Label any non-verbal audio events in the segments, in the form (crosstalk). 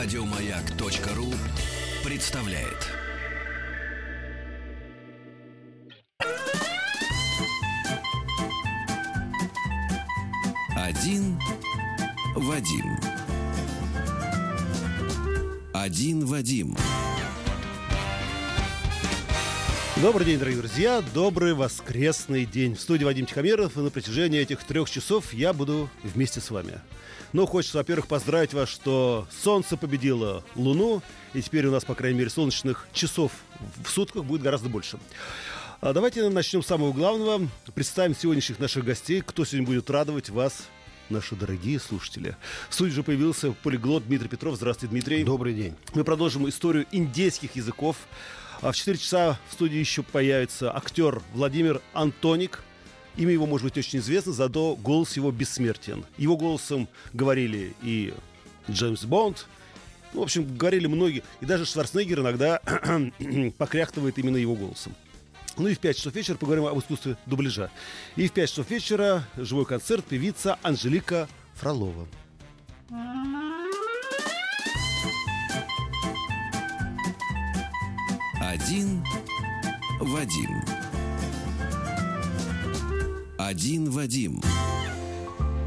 Радиомаяк.ру представляет. Один Вадим. Один Вадим. Добрый день, дорогие друзья. Добрый воскресный день. В студии Вадим Тихомиров. И на протяжении этих трех часов я буду вместе с вами. Ну, хочется, во-первых, поздравить вас, что солнце победило Луну. И теперь у нас, по крайней мере, солнечных часов в сутках будет гораздо больше. А давайте начнем с самого главного. Представим сегодняшних наших гостей. Кто сегодня будет радовать вас наши дорогие слушатели. В студии же появился полиглот Дмитрий Петров. Здравствуйте, Дмитрий. Добрый день. Мы продолжим историю индейских языков. А в 4 часа в студии еще появится актер Владимир Антоник. Имя его может быть очень известно, зато голос его бессмертен. Его голосом говорили и Джеймс Бонд, ну, в общем, говорили многие. И даже Шварценеггер иногда (clears throat) покряхтывает именно его голосом. Ну и в 5 часов вечера поговорим об искусстве дубляжа. И в 5 часов вечера живой концерт певица Анжелика Фролова. Один Вадим. Один Вадим.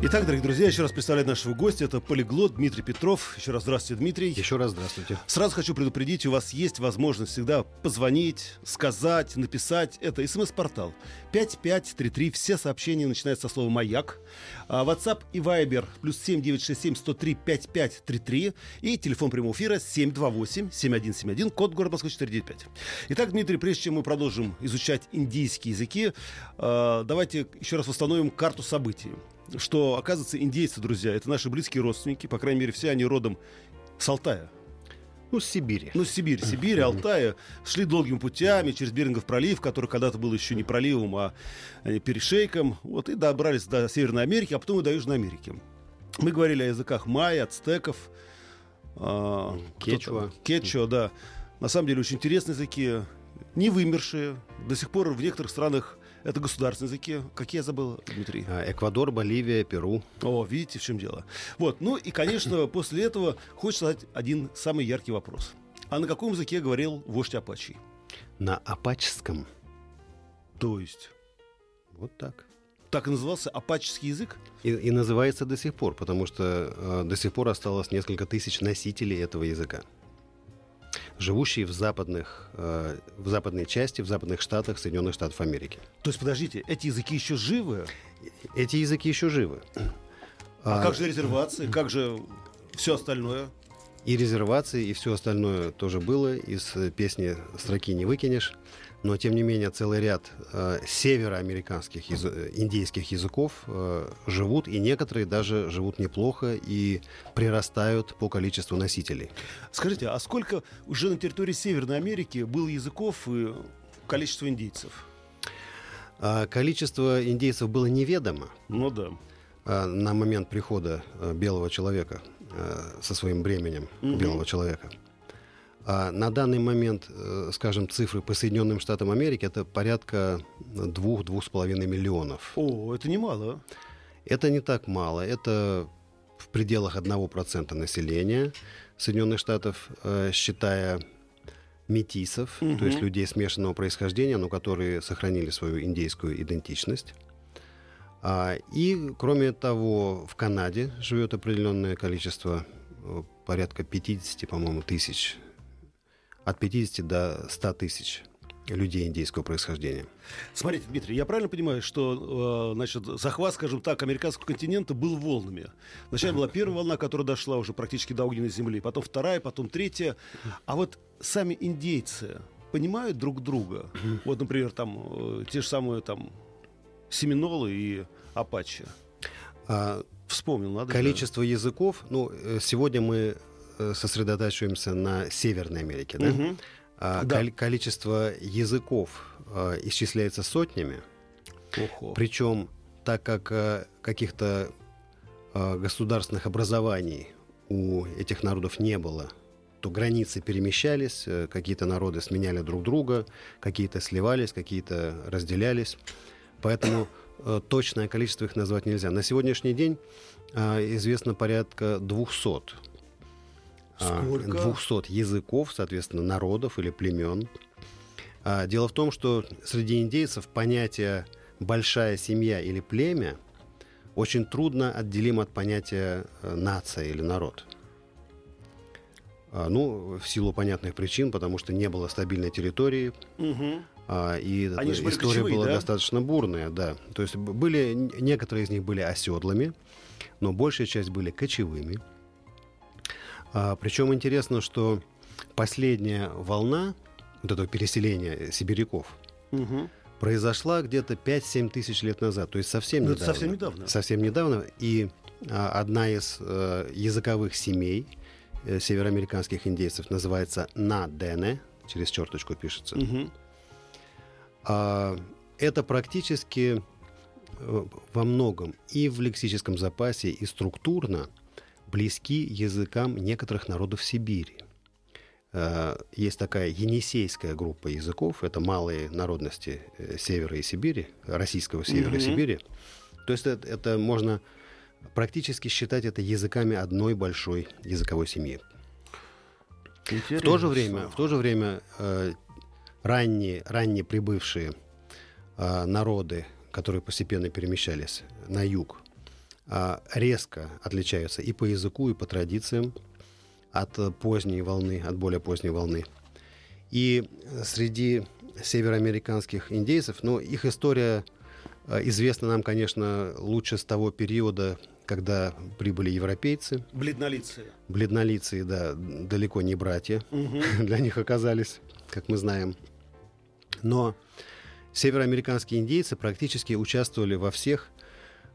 Итак, дорогие друзья, еще раз представляю нашего гостя. Это полиглот Дмитрий Петров. Еще раз здравствуйте, Дмитрий. Еще раз здравствуйте. Сразу хочу предупредить, у вас есть возможность всегда позвонить, сказать, написать. Это смс-портал 5533. Все сообщения начинаются со слова «Маяк». А WhatsApp и Viber плюс 7967 103 5533. И телефон прямого эфира 728-7171, код города Москвы 495. Итак, Дмитрий, прежде чем мы продолжим изучать индийские языки, э, давайте еще раз восстановим карту событий что, оказывается, индейцы, друзья, это наши близкие родственники, по крайней мере, все они родом с Алтая. Ну, с Сибири. Ну, с Сибири. Сибирь, Алтая. Шли долгими путями через Берингов пролив, который когда-то был еще не проливом, а перешейком. Вот, и добрались до Северной Америки, а потом и до Южной Америки. Мы говорили о языках майя, ацтеков. Э, Кечуа. Кечуа, да. На самом деле, очень интересные языки. Не вымершие. До сих пор в некоторых странах это государственные языки. Какие я забыл, Дмитрий? Эквадор, Боливия, Перу. О, видите, в чем дело. Вот. Ну и, конечно, (clears throat) после этого хочется задать один самый яркий вопрос. А на каком языке говорил вождь Апачи? На апачском. То есть? Вот так. Так и назывался апачский язык? И, и называется до сих пор, потому что э, до сих пор осталось несколько тысяч носителей этого языка живущие в западных, э, в западной части, в западных штатах Соединенных Штатов Америки. То есть, подождите, эти языки еще живы? Эти языки еще живы. А, а как же резервации? Как же все остальное? И резервации, и все остальное тоже было. Из песни строки не выкинешь но тем не менее целый ряд э, североамериканских яз... индейских языков э, живут, и некоторые даже живут неплохо и прирастают по количеству носителей. Скажите, а сколько уже на территории Северной Америки было языков и количество индейцев? А, количество индейцев было неведомо. Ну да. А, на момент прихода э, белого человека э, со своим бременем угу. белого человека. А на данный момент, э, скажем, цифры по Соединенным Штатам Америки это порядка двух-двух с половиной миллионов. О, это немало. Это не так мало. Это в пределах 1% населения Соединенных Штатов, э, считая метисов, угу. то есть людей смешанного происхождения, но которые сохранили свою индейскую идентичность. А, и, кроме того, в Канаде живет определенное количество, э, порядка 50, по-моему, тысяч от 50 до 100 тысяч людей индейского происхождения. Смотрите, Дмитрий, я правильно понимаю, что э, значит, захват, скажем так, американского континента был волнами? Вначале была первая волна, которая дошла уже практически до огненной земли, потом вторая, потом третья. А вот сами индейцы понимают друг друга? Вот, например, там э, те же самые там семинолы и апачи. А, Вспомнил, надо. Количество же. языков, ну, э, сегодня мы сосредотачиваемся на Северной Америке, да? Угу. А, да. количество языков а, исчисляется сотнями. Охо. Причем, так как а, каких-то а, государственных образований у этих народов не было, то границы перемещались, какие-то народы сменяли друг друга, какие-то сливались, какие-то разделялись. Поэтому точное количество их назвать нельзя. На сегодняшний день известно порядка 200 а, Сколько? 200 языков, соответственно, народов или племен. А, Дело в том, что среди индейцев понятие «большая семья» или «племя» очень трудно отделимо от понятия э, «нация» или «народ». А, Ну, в силу понятных причин, потому что не было стабильной территории, а, и Они история кочевые, была да? достаточно бурная, да. То есть были некоторые из них были оседлыми, но большая часть были кочевыми. А, причем интересно, что последняя волна вот этого переселения сибиряков Мгм. произошла где-то 5-7 тысяч лет назад, то есть совсем Ну, недавно. совсем недавно. Совсем недавно. И а, одна из э, языковых семей э, североамериканских индейцев называется Надене, через черточку пишется. А, это практически э, во многом и в лексическом запасе, и структурно близки языкам некоторых народов Сибири. Э, Есть такая енисейская группа языков, это малые народности э, севера и Сибири, российского севера и Мгм. Сибири. То есть это, это можно практически считать это языками одной большой языковой семьи. В то же время, в то же время э, ранние, ранние прибывшие э, народы, которые постепенно перемещались на юг, резко отличаются и по языку, и по традициям от поздней волны, от более поздней волны. И среди североамериканских индейцев, ну, их история э, известна нам, конечно, лучше с того периода, когда прибыли европейцы. Бледнолицые. Бледнолицые, да, далеко не братья Мгм. (laughs) для них оказались, как мы знаем. Но североамериканские индейцы практически участвовали во всех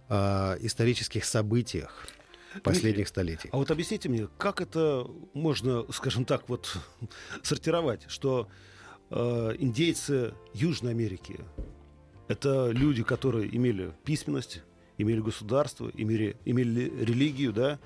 а, исторических событиях последних столетий. А вот объясните мне, как это можно, скажем так, вот (laughs) сортировать, что э, индейцы Южной Америки это люди, которые имели письменность, имели государство, имели, имели религию, да,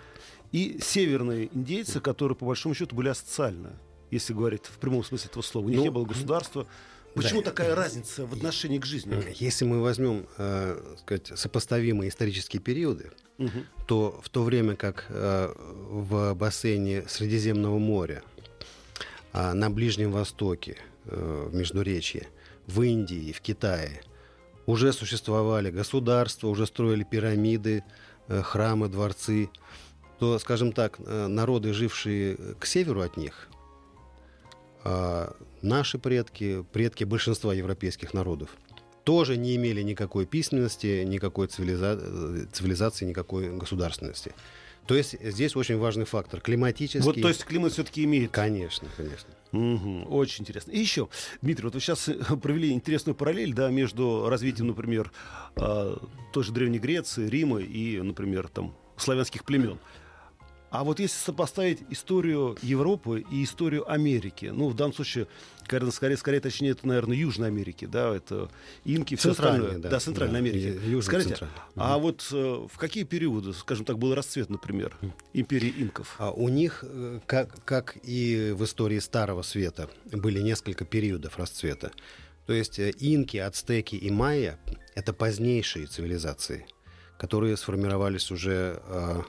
и северные индейцы, которые по большому счету были асоциальны, если говорить в прямом смысле этого слова. У них Ну, не было государства. Почему да. такая разница в отношении к жизни? Если мы возьмем э, сказать, сопоставимые исторические периоды, Мгм. то в то время как э, в бассейне Средиземного моря, а на Ближнем Востоке, э, в Междуречье, в Индии, в Китае уже существовали государства, уже строили пирамиды, э, храмы, дворцы, то, скажем так, э, народы, жившие к северу от них, наши предки, предки большинства европейских народов, тоже не имели никакой письменности, никакой цивилиза- э, цивилизации, никакой государственности. То есть здесь очень важный фактор климатический. Вот, то есть климат все-таки имеет Конечно, конечно. Мгм. Очень интересно. И еще, Дмитрий, вот вы сейчас провели интересную параллель, да, между развитием, например, э, той же Древней Греции, Рима и, например, там славянских племен. А вот если сопоставить историю Европы и историю Америки, ну, в данном случае, скорее, скорее точнее, это, наверное, Южной Америки, да, это инки, все остальное. да. Да, Центральной Да, Америки. Южной, Скажите, Центральной. а вот э, в какие периоды, скажем так, был расцвет, например, империи инков? А у них, э, как, как и в истории Старого Света, были несколько периодов расцвета. То есть э, инки, ацтеки и майя — это позднейшие цивилизации, которые сформировались уже э,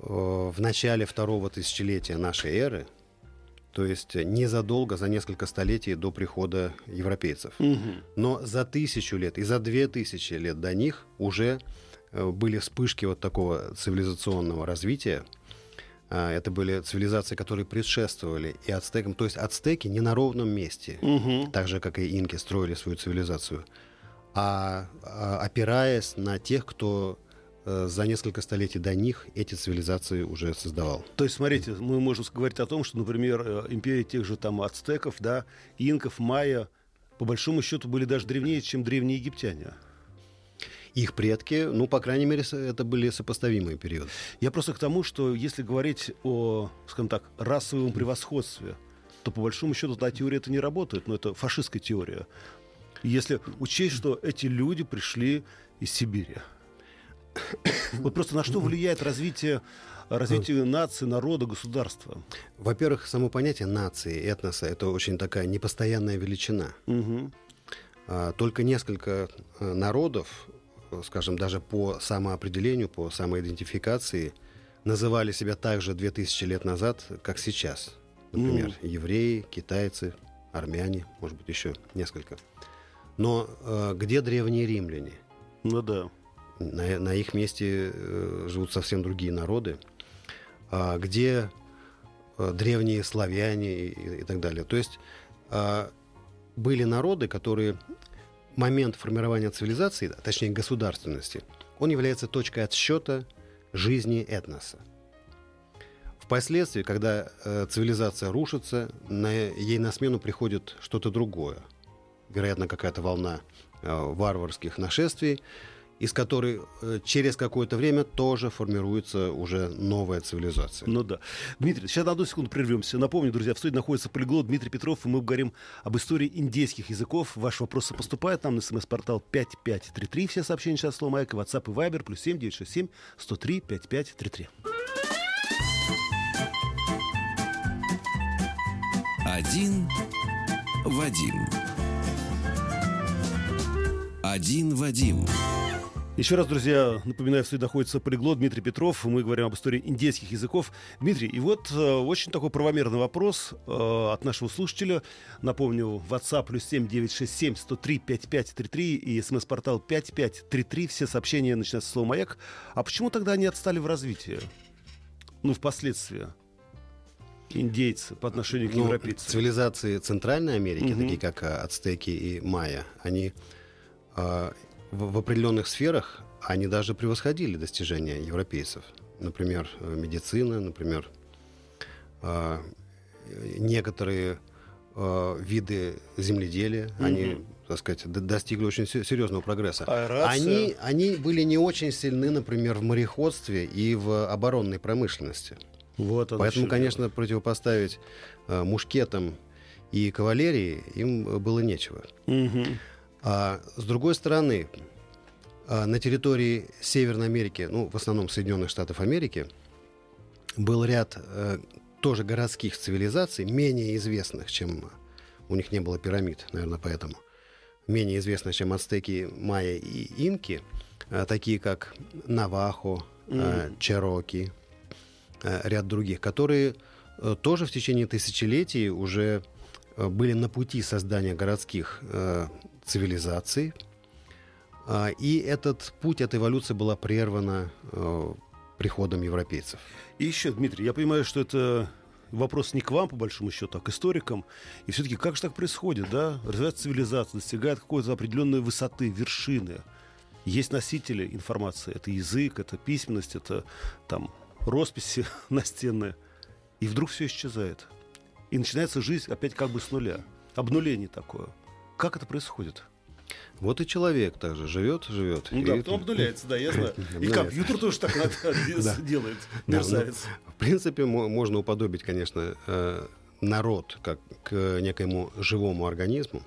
в начале второго тысячелетия нашей эры, то есть э, незадолго, за несколько столетий до прихода европейцев. Мгм. Но за тысячу лет и за две тысячи лет до них уже э, были вспышки вот такого цивилизационного развития. А, Это были цивилизации, которые предшествовали и ацтекам. То есть ацтеки не на ровном месте, Мгм. так же, как и инки строили свою цивилизацию, а, а опираясь на тех, кто э, за несколько столетий до них эти цивилизации уже создавал. То есть, смотрите, мы можем говорить о том, что, например, э, империи тех же там ацтеков, да, инков, майя, по большому счету, были даже древнее, чем древние египтяне. Их предки, ну, по крайней мере, это были сопоставимые периоды. Я просто к тому, что если говорить о, скажем так, расовом превосходстве, то по большому счету та теория это не работает, но это фашистская теория. Если учесть, что эти люди пришли из Сибири. Вот просто на что влияет развитие, развитие нации, народа, государства? Во-первых, само понятие нации, этноса, это очень такая непостоянная величина. А, Только несколько э, народов, э, скажем, даже по самоопределению, по самоидентификации, называли себя так же 2000 лет назад, как сейчас. Например, Mm. евреи, китайцы, армяне, может быть, еще несколько. Но э, где древние римляне? Ну да. На, на их месте э, живут совсем другие народы. А где э, древние славяне и, и- так далее. То есть а, были народы, которые момент формирования цивилизации, а точнее государственности, он является точкой отсчета жизни этноса. Впоследствии, когда э, цивилизация рушится, на, ей на смену приходит что-то другое. Вероятно, какая-то волна э, варварских нашествий, из которой э, через какое-то время тоже формируется уже новая цивилизация. Ну да. Дмитрий, сейчас на одну секунду прервемся. Напомню, друзья, в студии находится полиглот Дмитрий Петров, и мы говорим об истории индейских языков. Ваши вопросы поступают нам на смс-портал 5533. Все сообщения сейчас слово «Маяк» и WhatsApp и Viber, плюс 7967 103 5533. Один Вадим. Один Вадим. Еще раз, друзья, напоминаю, в студии находится полиглот Дмитрий Петров. Мы говорим об истории индейских языков. Дмитрий, и вот э, очень такой правомерный вопрос э, от нашего слушателя. Напомню, WhatsApp плюс 7 967 103 5533 и смс-портал 5533. Все сообщения начинаются с слова «Маяк». А почему тогда они отстали в развитии? Ну, впоследствии. Индейцы по отношению к Ну, европейцам. Цивилизации Центральной Америки, Мгм. такие как а, ацтеки и майя, они а, в, в определенных сферах они даже превосходили достижения европейцев. Например, э, медицина, например, э, некоторые а, виды земледелия, они, так сказать, достигли очень се- серьезного прогресса. Аэрация. Они, они были не очень сильны, например, в мореходстве и в оборонной промышленности. Вот Поэтому, конечно, противопоставить э, мушкетам и кавалерии им э, было нечего. дело. А с другой стороны, а, на территории Северной Америки, ну, в основном Соединенных Штатов Америки, был ряд э, тоже городских цивилизаций, менее известных, чем у них не было пирамид, наверное, поэтому менее известных, чем ацтеки, майя и инки, э, такие как Навахо, э, Чероки, э, ряд других, которые э, тоже в течение тысячелетий уже э, были на пути создания городских э, цивилизаций. А, И этот путь, эта эволюция была прервана э, приходом европейцев. И еще, Дмитрий, я понимаю, что это вопрос не к вам, по большому счету, а к историкам. И все-таки как же так происходит, да? Развивается цивилизация, достигает какой-то определенной высоты, вершины. Есть носители информации. Это язык, это письменность, это там росписи (laughs) настенные. И вдруг все исчезает. И начинается жизнь опять как бы с нуля. Обнуление такое. Как это происходит? Вот и человек также живет, живет. Ну и- да, потом обнуляется, да, я знаю. (laughs) И компьютер тоже так (laughs) делает, Да, мерзавец. ну, в принципе, мо- можно уподобить, конечно, э, народ как к некоему живому организму,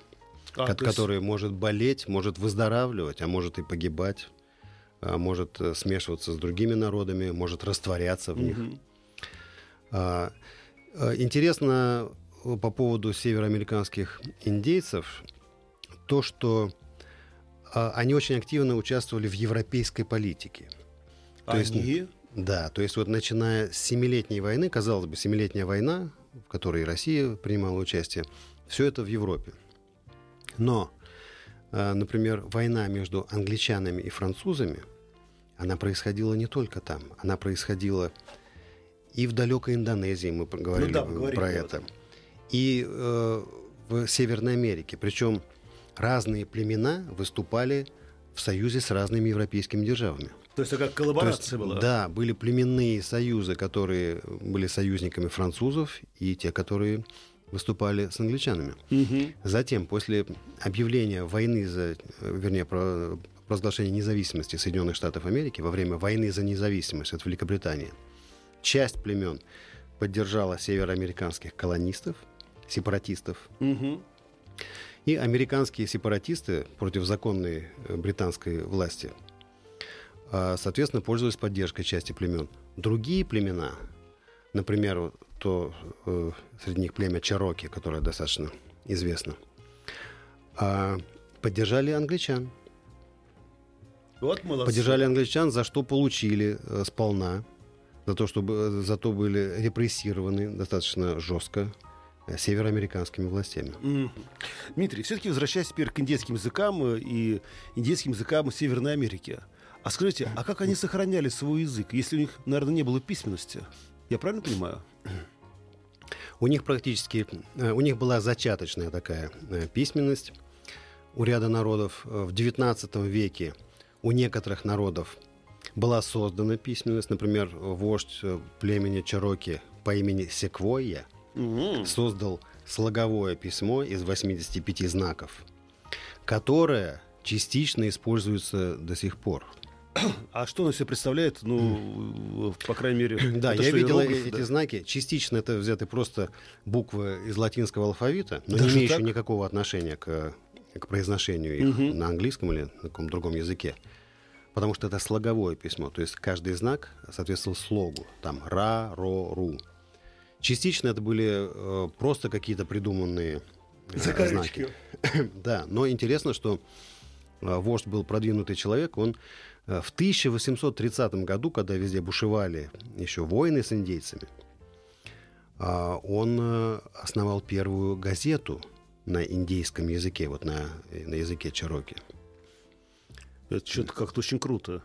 А, который может болеть, может выздоравливать, а может и погибать, а может э, смешиваться с другими народами, может растворяться в них. А, э, Интересно по поводу североамериканских индейцев то, что а, они очень активно участвовали в европейской политике. То есть, Они? Да, то есть вот начиная с Семилетней войны, казалось бы, Семилетняя война, в которой Россия принимала участие, все это в Европе. Но, э, например, война между англичанами и французами, она происходила не только там, она происходила и в далекой Индонезии, мы говорили Ну да, про это, и э, в Северной Америке. Причем разные племена выступали в союзе с разными европейскими державами. То есть это как коллаборация есть, была? Да, были племенные союзы, которые были союзниками французов, и те, которые выступали с англичанами. Мгм. Затем, после объявления войны за, вернее, про- провозглашения независимости Соединенных Штатов Америки во время войны за независимость от Великобритании, часть племен поддержала североамериканских колонистов, сепаратистов, Мгм. И американские сепаратисты против законной э, британской власти, а, соответственно, пользовались поддержкой части племен. Другие племена, например, то э, среди них племя Чароки, которое достаточно известно, а, поддержали англичан. Вот молодцы. Поддержали англичан, за что получили э, сполна за то, чтобы зато были репрессированы достаточно жестко североамериканскими властями. Мгм. Дмитрий, все-таки возвращаясь теперь к индейским языкам э, и индейским языкам Северной Америки. А скажите, а как они сохраняли свой язык, если у них, наверное, не было письменности? Я правильно понимаю? У них практически, э, у них была зачаточная такая э, письменность у ряда народов. Э, В XIX веке у некоторых народов была создана письменность. Например, вождь э, племени Чароки по имени Секвойя Мгм. создал слоговое письмо из 85 знаков, которое частично используется до сих пор. (coughs) А что он себе представляет, ну, по крайней мере... (coughs) Да, я видел эти да? знаки. Частично это взяты просто буквы из латинского алфавита, но Даже не имеющие так? никакого отношения к, к произношению их Мгм. на английском или на каком другом языке. Потому что это слоговое письмо, то есть каждый знак соответствовал слогу. Там ра, ро, ру. Частично это были э, просто какие-то придуманные э, знаки. (laughs) Да, но интересно, что э, вождь был продвинутый человек, он э, в 1830 году, когда везде бушевали еще войны с индейцами, а, он э, основал первую газету на индейском языке, вот на, э, на языке чароки. Это что-то как-то очень круто.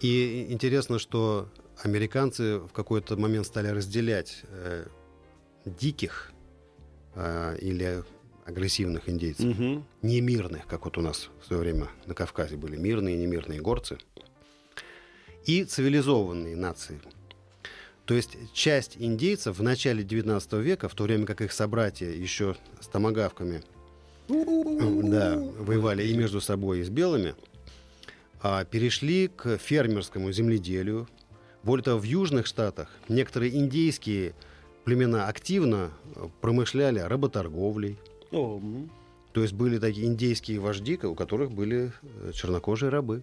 И интересно, что американцы в какой-то момент стали разделять э, диких э, или агрессивных индейцев, Мгм. не мирных, как вот у нас в свое время на Кавказе были мирные и немирные горцы, и цивилизованные нации. То есть часть индейцев в начале 19 века, в то время как их собратья еще с томогавками да, воевали и между собой, и с белыми, а, перешли к фермерскому земледелию. Более того, в южных штатах некоторые индейские племена активно э, промышляли работорговлей. О. То есть были такие индейские вожди, у которых были э, чернокожие рабы.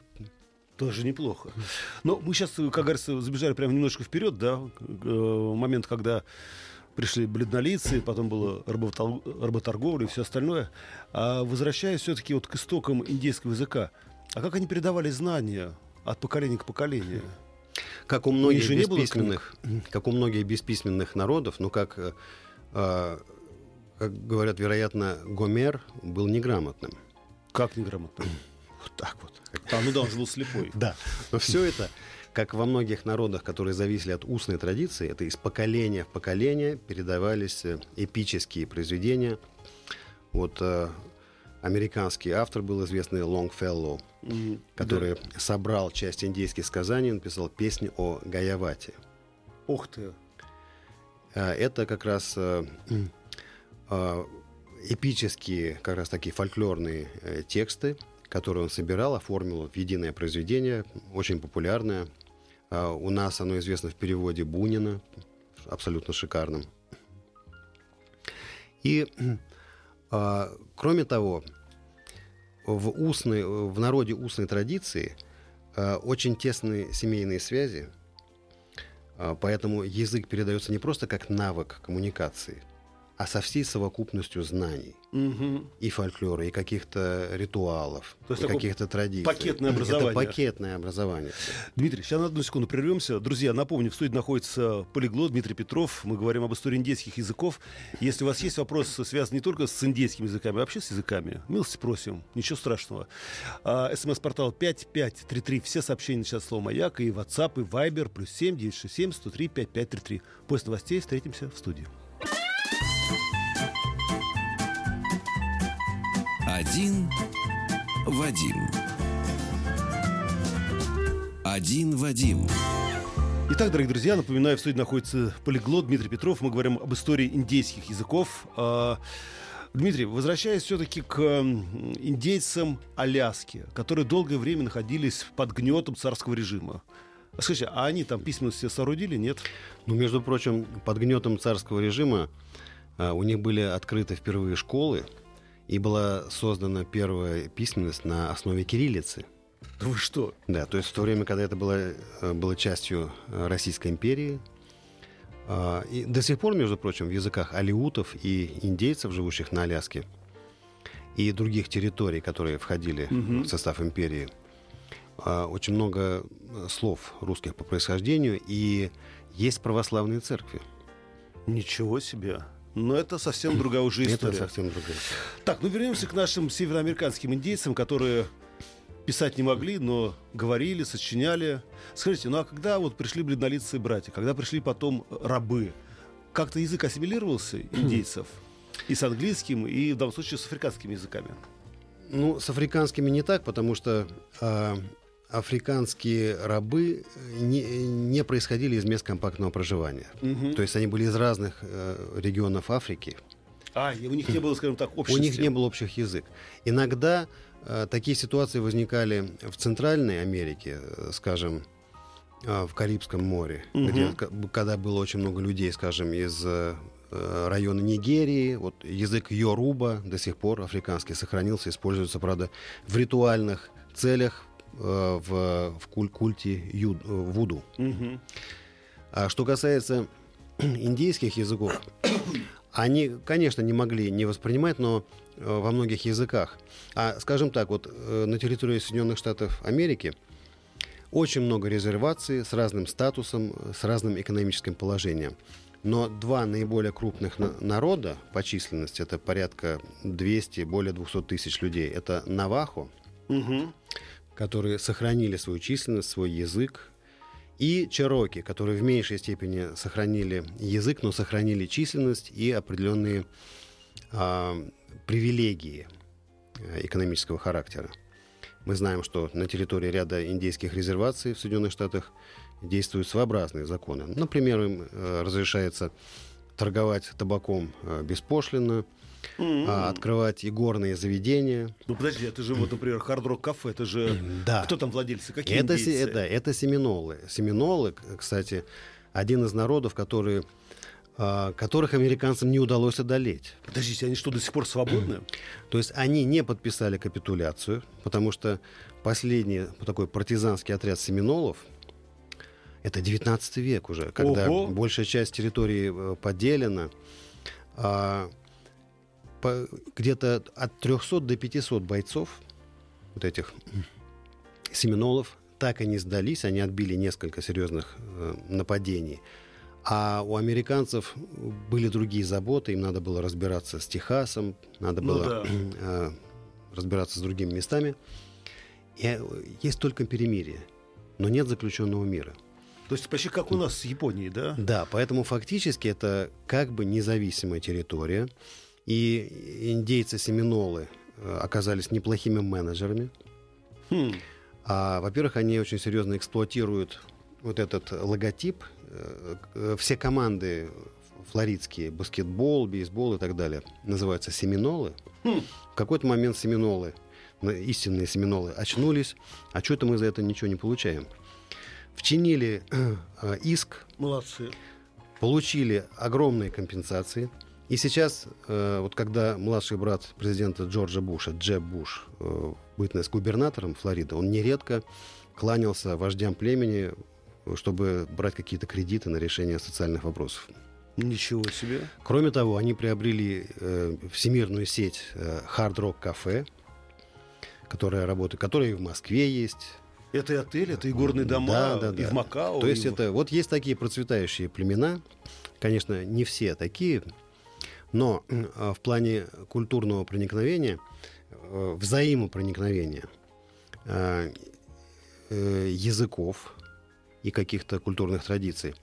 Тоже неплохо. Но мы сейчас, как говорится, забежали прямо немножко вперед, да, э, момент, когда пришли бледнолицы, потом было работорговля и все остальное. А возвращаясь все-таки вот к истокам индейского языка, а как они передавали знания от поколения к поколению? Как у многих же бесписьменных, как у многих бесписьменных народов, ну как, э, э, как говорят, вероятно, Гомер был неграмотным. Как неграмотно? (clears throat) Вот так вот. А, ну да, он был слепой. (laughs) Да. Но все это, как во многих народах, которые зависели от устной традиции, это из поколения в поколение передавались э, эпические произведения. Вот э, американский автор был известный Лонгфеллоу, М, который собрал часть индейских сказаний, написал песню о Гаявате. да. Ух ты. А, Это как раз э, э, эпические, как раз такие фольклорные э, тексты, которые он собирал, оформил в единое произведение, очень популярное. А, У нас оно известно в переводе Бунина, абсолютно шикарном. И, а, кроме того, в, устной, в народе устной традиции а, очень тесные семейные связи, а, Поэтому язык передается не просто как навык коммуникации, а со всей совокупностью знаний Мгм. и фольклора, и каких-то ритуалов, То есть и каких-то традиций. пакетное образование. Это пакетное образование. Дмитрий, сейчас на одну секунду прервемся. Друзья, напомню, в студии находится полиглот Дмитрий Петров. Мы говорим об истории индейских языков. Если у вас есть вопросы, связанные не только с индейскими языками, а вообще с языками, милости просим, ничего страшного. А, СМС-портал 5533. Все сообщения сейчас слово «Маяк» и WhatsApp, и Viber, плюс 7 967 103 5533. После новостей встретимся в студии. Один Вадим. Один Вадим. Итак, дорогие друзья, напоминаю, в студии находится полиглот Дмитрий Петров. Мы говорим об истории индейских языков. А, Дмитрий, возвращаясь все-таки к индейцам Аляски, которые долгое время находились под гнетом царского режима. Скажите, а они там письменность себе соорудили, нет? Ну, между прочим, под гнетом царского режима а, у них были открыты впервые школы, и была создана первая письменность на основе кириллицы. Да вы что? Да, то есть в то время, когда это было, э, было частью э, Российской империи, а, и до сих пор, между прочим, в языках алиутов и индейцев, живущих на Аляске, и других территорий, которые входили Мгм. в состав империи, а, очень много э, слов русских по происхождению, и есть православные церкви. Ничего себе. Но это совсем другая уже история. Это совсем другая. Так, ну вернемся к нашим североамериканским индейцам, которые писать не могли, но говорили, сочиняли. Скажите, ну а когда вот пришли бледнолицые братья, когда пришли потом рабы, как-то язык ассимилировался индейцев? И с английским, и в данном случае с африканскими языками? Ну, с африканскими не так, потому что э, африканские рабы не, не происходили из мест компактного проживания. Угу. То есть они были из разных э, регионов Африки. А, и у них не было, скажем так, общих У них не было общих язык. Иногда э, такие ситуации возникали в Центральной Америке, э, скажем, э, в Карибском море, угу. где, когда было очень много людей, скажем, из э, района Нигерии. Вот язык Йоруба до сих пор африканский сохранился, используется, правда, в ритуальных целях Э, в, в куль, культе юд, э, вуду. Угу. А что касается (clears throat) индейских языков, (coughs) они, конечно, не могли не воспринимать, но э, во многих языках. А, скажем так, вот на территории Соединенных Штатов Америки очень много резерваций с разным статусом, с разным экономическим положением. Но два наиболее крупных на- народа по численности, это порядка 200, более 200 тысяч людей, это Навахо, угу которые сохранили свою численность, свой язык, и чероки, которые в меньшей степени сохранили язык, но сохранили численность и определенные а, привилегии э, экономического характера. Мы знаем, что на территории ряда индейских резерваций в Соединенных Штатах действуют своеобразные законы. Например, им э, разрешается торговать табаком э, беспошлино, mm-hmm. открывать игорные заведения. Ну подожди, это же вот, например, хард-рок кафе, это же (clears throat) да. кто там владельцы, какие это, индейцы? Да, это семинолы. Семинолы, кстати, один из народов, которые а, которых американцам не удалось одолеть. Подождите, они что, до сих пор свободны? (clears throat) То есть они не подписали капитуляцию, потому что последний такой партизанский отряд семинолов, это 19 век уже, когда Ого. большая часть территории э, поделена, а, где-то от 300 до 500 бойцов, вот этих семинолов, так и не сдались, они отбили несколько серьезных э, нападений. А у американцев были другие заботы, им надо было разбираться с Техасом, надо ну, было да. э, разбираться с другими местами. И э, есть только перемирие, но нет заключенного мира. То есть почти как у нас с Японией, да? Да, поэтому фактически это как бы независимая территория. И индейцы-семинолы э, оказались неплохими менеджерами. Хм. А, во-первых, они очень серьезно эксплуатируют вот этот логотип. Э, э, все команды флоридские, баскетбол, бейсбол и так далее, называются семинолы. Хм. В какой-то момент семинолы, истинные семинолы, очнулись. А что-то мы за это ничего не получаем. Вчинили иск. Молодцы. Получили огромные компенсации – и сейчас, э, вот когда младший брат президента Джорджа Буша, Джеб Буш, э, бытность губернатором Флориды, он нередко кланялся вождям племени, чтобы брать какие-то кредиты на решение социальных вопросов. Ничего себе. Кроме того, они приобрели э, всемирную сеть э, Hard Rock Cafe, которая работает, которая и в Москве есть. Это и отель, это и горные дома, да, да, да. и в Макао. То есть и... это вот есть такие процветающие племена, конечно, не все такие, но э, в плане культурного проникновения, э, взаимопроникновения э, языков и каких-то культурных традиций,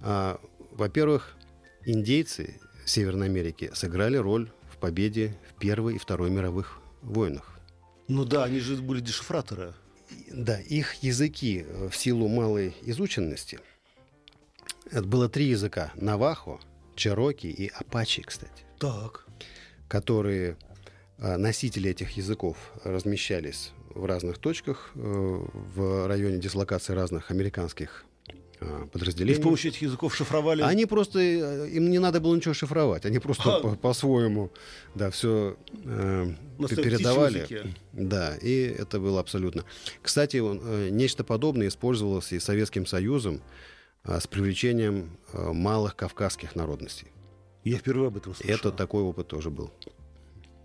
во-первых, индейцы Северной Америки сыграли роль в победе в Первой и Второй мировых войнах. Ну да, они же были дешифраторы. Да, их языки в силу малой изученности, это было три языка – Навахо – чероки и апачи, кстати. Так. Которые а, носители этих языков размещались в разных точках э, в районе дислокации разных американских а, подразделений. И с помощью этих языков шифровали? Они просто, э, им не надо было ничего шифровать, они просто а. по-своему, да, все э, передавали. Языке. Да, и это было абсолютно. Кстати, он, э, нечто подобное использовалось и Советским Союзом с привлечением а, малых кавказских народностей. Я впервые об этом слышал. Это такой опыт тоже был.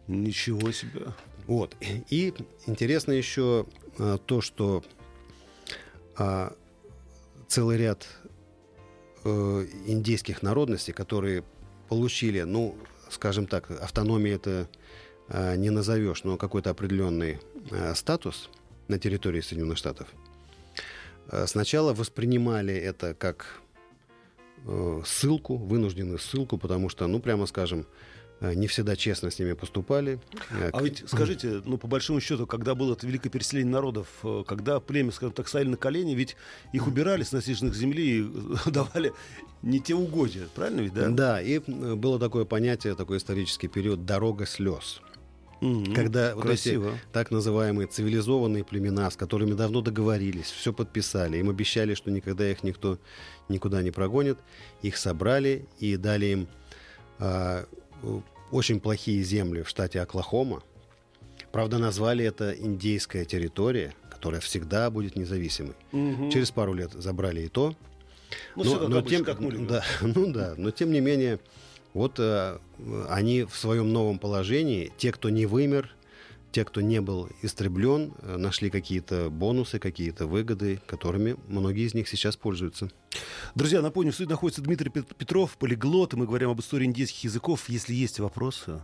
Ничего себе. Вот. И интересно еще а, то, что а, целый ряд э, индейских народностей, которые получили, ну, скажем так, автономии это не назовешь, но какой-то определенный статус на территории Соединенных Штатов, сначала воспринимали это как э, ссылку, вынужденную ссылку, потому что, ну, прямо скажем, Э, не всегда честно с ними поступали. Э, а ведь скажите, ну по большому счету, когда было это великое переселение народов, э, когда племя, скажем так, стали на колени, ведь их убирали с насиженных земли и (laughs) давали не те угодья, правильно ведь, да? Да, и было такое понятие, такой исторический период «дорога слез». Mm-hmm. Когда Красиво. вот эти так называемые цивилизованные племена, с которыми давно договорились, все подписали, им обещали, что никогда их никто никуда не прогонит, их собрали и дали им а, очень плохие земли в штате Оклахома. Правда, назвали это индейская территория, которая всегда будет независимой. Угу. Через пару лет забрали и то. Ну, но, но тем, как мы да, (laughs) ну да, но тем не менее, вот э, они в своем новом положении, те, кто не вымер, те, кто не был истреблен, э, нашли какие-то бонусы, какие-то выгоды, которыми многие из них сейчас пользуются. Друзья, напомню, в студии находится Дмитрий Петров, полиглот, мы говорим об истории индийских языков. Если есть вопросы,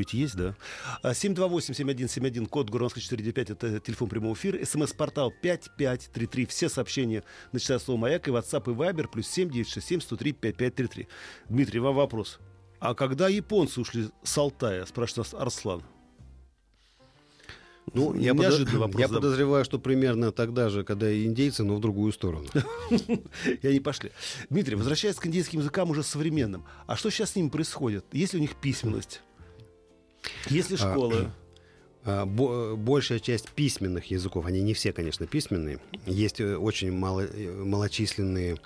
ведь есть, да? 728-7171, а, код Гуровского 495, это телефон прямого эфира. СМС-портал 5533. Все сообщения начинают слово «Маяк» и WhatsApp и Viber плюс 7967 103 5533. Дмитрий, вам вопрос. А когда японцы ушли с Алтая, спрашивает нас Арслан? Ну, я, под... вопрос, я да. подозреваю, что примерно тогда же, когда и индейцы, но в другую сторону. (laughs) И они пошли. Дмитрий, возвращаясь к индейским языкам уже современным, а что сейчас с ними происходит? Есть ли у них письменность? Есть ли а, школы? (clears throat) А, большая часть письменных языков, они не все, конечно, письменные, есть э, очень мало, э, малочисленные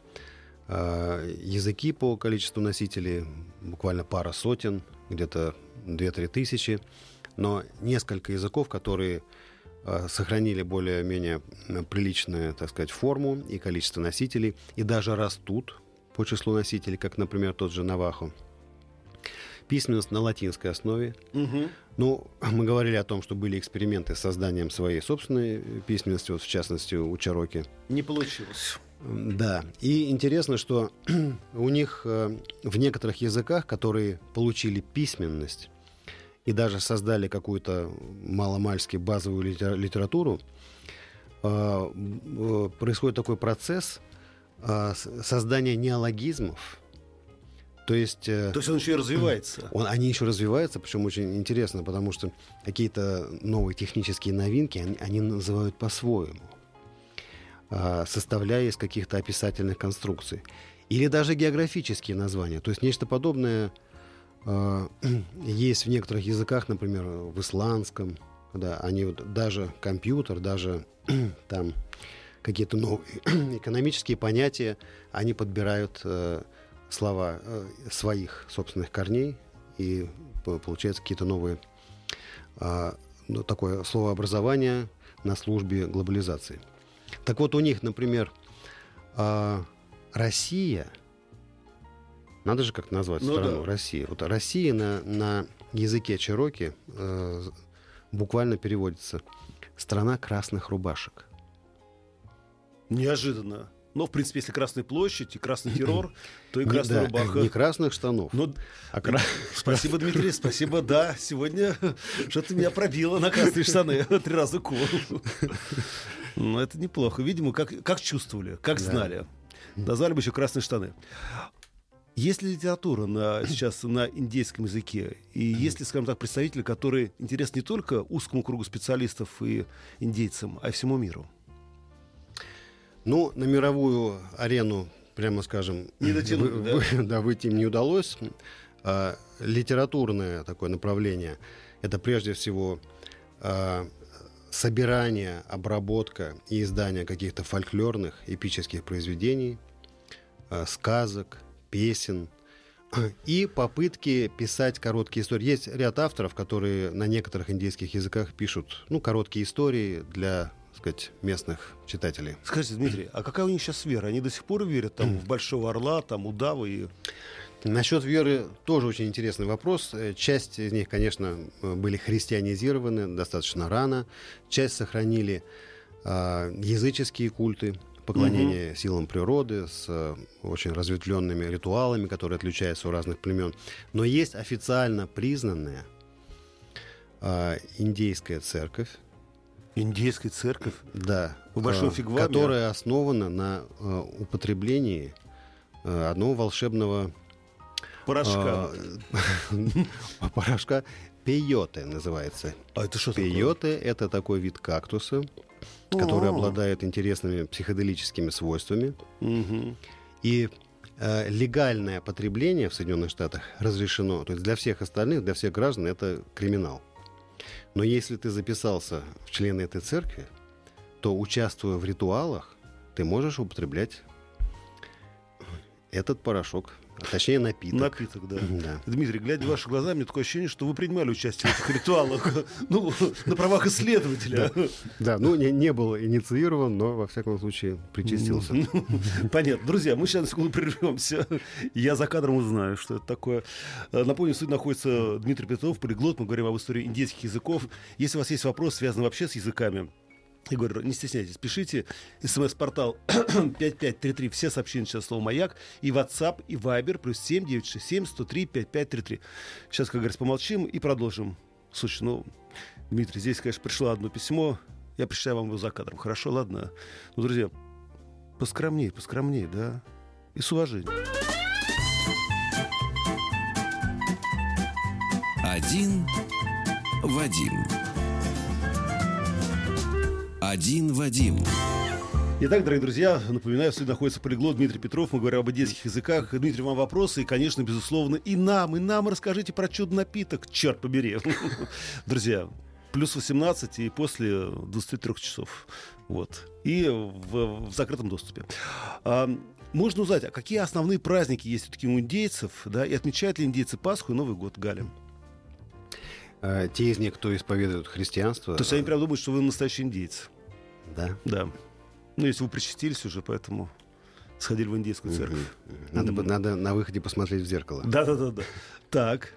а, языки по количеству носителей, буквально пара сотен, где-то 2-3 тысячи но несколько языков, которые э, сохранили более-менее приличную, так сказать, форму и количество носителей, и даже растут по числу носителей, как, например, тот же Навахо. Письменность на латинской основе. Угу. Ну, мы говорили о том, что были эксперименты с созданием своей собственной письменности, вот в частности у Чароки. Не получилось. Да. И интересно, что (clears throat) у них э, в некоторых языках, которые получили письменность, и даже создали какую-то маломальски базовую литературу, а, происходит такой процесс создания неологизмов. То есть, э, То есть он еще и развивается. (clears throat) Он, они еще развиваются, причем очень интересно, потому что какие-то новые технические новинки они, они называют по-своему, а, составляя из каких-то описательных конструкций. Или даже географические названия. То есть нечто подобное а, (clears throat) есть в некоторых языках, например, в исландском, да, они вот даже компьютер, даже (clears throat) там какие-то новые экономические понятия, они подбирают э, слова э, своих собственных корней, и получается какие-то новые э, ну, такое словообразование на службе глобализации. Так вот, у них, например, э, Россия — надо же как назвать ну, страну да. Россия. Вот Россия на, на языке чероки э, буквально переводится «страна красных рубашек». Неожиданно. Но, в принципе, если Красная площадь и Красный (laughs) террор, то и Красная да, рубаха. Не красных штанов. Ну, а кра... (laughs) Спасибо, Дмитрий, спасибо. Да, сегодня (laughs) что-то меня пробило на красные штаны. Три раза кол. Ну, это неплохо. Видимо, как, как чувствовали, как знали. Назвали бы еще красные штаны. Есть ли литература на, сейчас на индейском языке? И есть ли, скажем так, представители, которые интересны не только узкому кругу специалистов и индейцам, а и всему миру? Ну, на мировую арену, прямо скажем, не дотянуть, вы, да? Вы, (laughs) да, выйти им не удалось. А, литературное такое направление – это прежде всего а, собирание, обработка и издание каких-то фольклорных, эпических произведений, а, сказок, песен (clears throat) и попытки писать короткие истории. Есть ряд авторов, которые на некоторых индийских языках пишут ну, короткие истории для сказать, местных читателей. Скажите, Дмитрий, а какая у них сейчас вера? Они до сих пор верят там, в Большого Орла, там, Удавы и... Насчет веры тоже очень интересный вопрос. Э, часть из них, конечно, были христианизированы достаточно рано. Часть сохранили а, языческие культы, поклонение угу. силам природы с э, очень разветвленными ритуалами, которые отличаются у разных племен. Но есть официально признанная э, индейская церковь. Индейская церковь? Да. В Большом Фигваме? Которая основана на э, употреблении э, одного волшебного порошка. Э, (laughs) порошка пейоте называется. А это что Пейоте — это такой вид кактуса, который обладает интересными психоделическими свойствами. И легальное потребление в Соединенных Штатах разрешено. То есть для всех остальных, для всех граждан это криминал. Но если ты записался в члены этой церкви, то участвуя в ритуалах, ты можешь употреблять этот порошок а точнее, напиток. Напиток, да. да. Дмитрий, глядя в ваши глаза, мне такое ощущение, что вы принимали участие в этих ритуалах. (laughs) Ну, на правах исследователя. Да, ну, не, не был инициирован, но, во всяком случае, причастился. (laughs) Понятно. Друзья, мы сейчас на секунду прервемся. Я за кадром узнаю, что это такое. Напомню, в находится Дмитрий Петров, полиглот. Мы говорим об истории индейских языков. Если у вас есть вопрос, связанный вообще с языками, я говорю, не стесняйтесь, пишите. СМС-портал (clears throat) 5533. Все сообщения сейчас слово «Маяк». И WhatsApp, и Viber. Плюс 7 967 103 5533. Сейчас, как говорится, помолчим и продолжим. Слушай, ну, Дмитрий, здесь, конечно, пришло одно письмо. Я прочитаю вам его за кадром. Хорошо, ладно? Ну, друзья, поскромнее, поскромнее, да? И с уважением. Один Вадим. Один Вадим. Итак, дорогие друзья, напоминаю, в находится полиглот Дмитрий Петров. Мы говорим об одесских языках. Дмитрий, вам вопросы. И, конечно, безусловно, и нам, и нам расскажите про чудо напиток. Черт побери. (laughs) Друзья, плюс 18 и после 23 часов. Вот. И в, в закрытом доступе. А, можно узнать, а какие основные праздники есть у таких индейцев, да, и отмечают ли индейцы Пасху и Новый год, Галя? А, те из них, кто исповедует христианство... То есть они прям думают, что вы настоящий индейец? Да. Да. Ну, если вы причастились уже, поэтому сходили в индийскую церковь. Надо, mm. надо на выходе посмотреть в зеркало. Да-да-да. Так.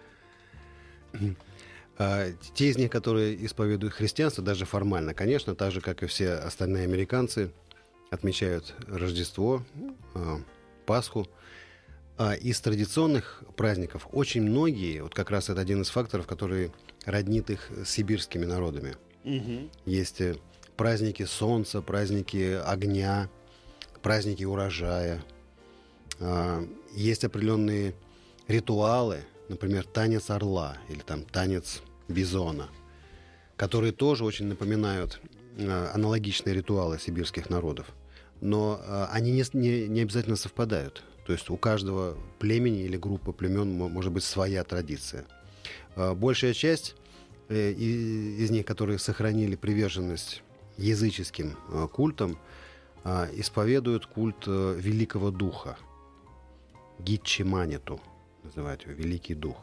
А, те из них, которые исповедуют христианство, даже формально, конечно, так же, как и все остальные американцы, отмечают Рождество, а, Пасху. А из традиционных праздников очень многие, вот как раз это один из факторов, который роднит их с сибирскими народами. Угу. Есть э, праздники солнца, праздники огня, праздники урожая. А, есть определенные ритуалы, например, танец орла или там танец бизона, которые тоже очень напоминают а, аналогичные ритуалы сибирских народов. Но а, они не, не, не обязательно совпадают. То есть у каждого племени или группы племен может быть своя традиция. Большая часть э, из них, которые сохранили приверженность языческим э, культом а, исповедуют культ э, Великого Духа. Гитчиманиту называют его Великий Дух.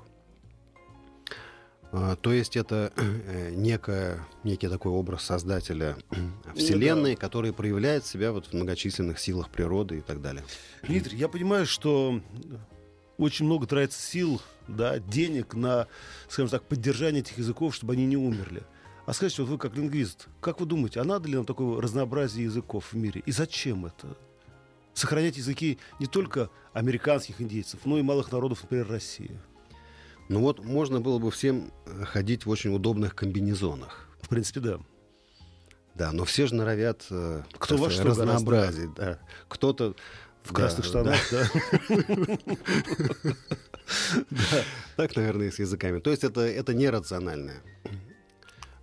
То есть это (clears throat) э, некое, некий такой образ создателя (clears throat) Вселенной, ну, да. который проявляет себя вот в многочисленных силах природы и так далее. Дмитрий, я понимаю, что очень много тратится сил, да, денег на, скажем так, поддержание этих языков, чтобы они не умерли. А скажите, вот вы как лингвист, как вы думаете, а надо ли нам такое разнообразие языков в мире? И зачем это? Сохранять языки не только американских индейцев, но и малых народов, например, России. Ну вот можно было бы всем э, ходить в очень удобных комбинезонах. В принципе, да. Да, но все же норовят э, Кто во что разнообразить. Да. Кто-то в красных штанах, (laughs) да. Так, наверное, с языками. То есть это нерациональное.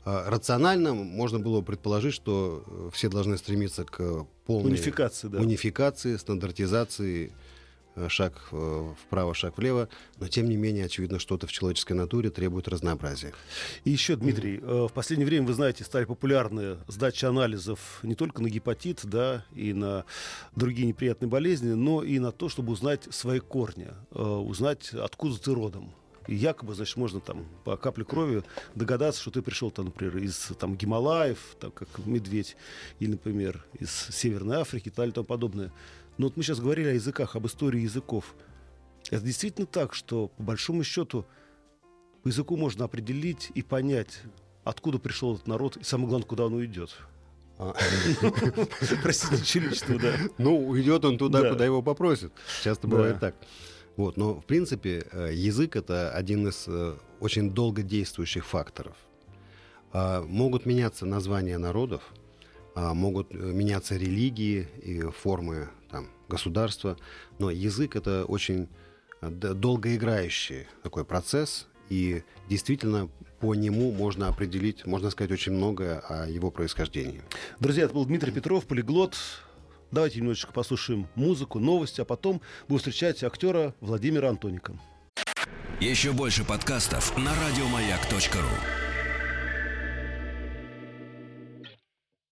А, рационально можно было предположить, что э, все должны стремиться к полной унификации, да. унификации стандартизации, э, шаг э, вправо, шаг влево, но тем не менее, очевидно, что-то в человеческой натуре требует разнообразия. И еще, Дмитрий, mm-hmm. в последнее время, вы знаете, стали популярны сдачи анализов не только на гепатит, да, и на другие неприятные болезни, но и на то, чтобы узнать свои корни, узнать, откуда ты родом. И якобы, значит, можно там по капле крови догадаться, что ты пришел, там, например, из там, Гималаев, так как медведь, или, например, из Северной Африки и так тому подобное. Но вот мы сейчас говорили о языках, об истории языков. Это действительно так, что по большому счету по языку можно определить и понять, откуда пришел этот народ, и самое главное, куда он уйдет. А. (laughs) Простите, чиличество, да. Ну, уйдет он туда, куда его попросят. Часто бывает так. Вот, но в принципе э, язык это один из э, очень долгодействующих факторов. А, могут меняться названия народов, а, могут меняться религии и формы там, государства, но язык это очень долгоиграющий такой процесс, и действительно по нему можно определить, можно сказать, очень многое о его происхождении. Друзья, это был Дмитрий Петров, полиглот. Давайте немножечко послушаем музыку, новости, а потом будем встречать актера Владимира Антоника. Еще больше подкастов на радиомаяк.ру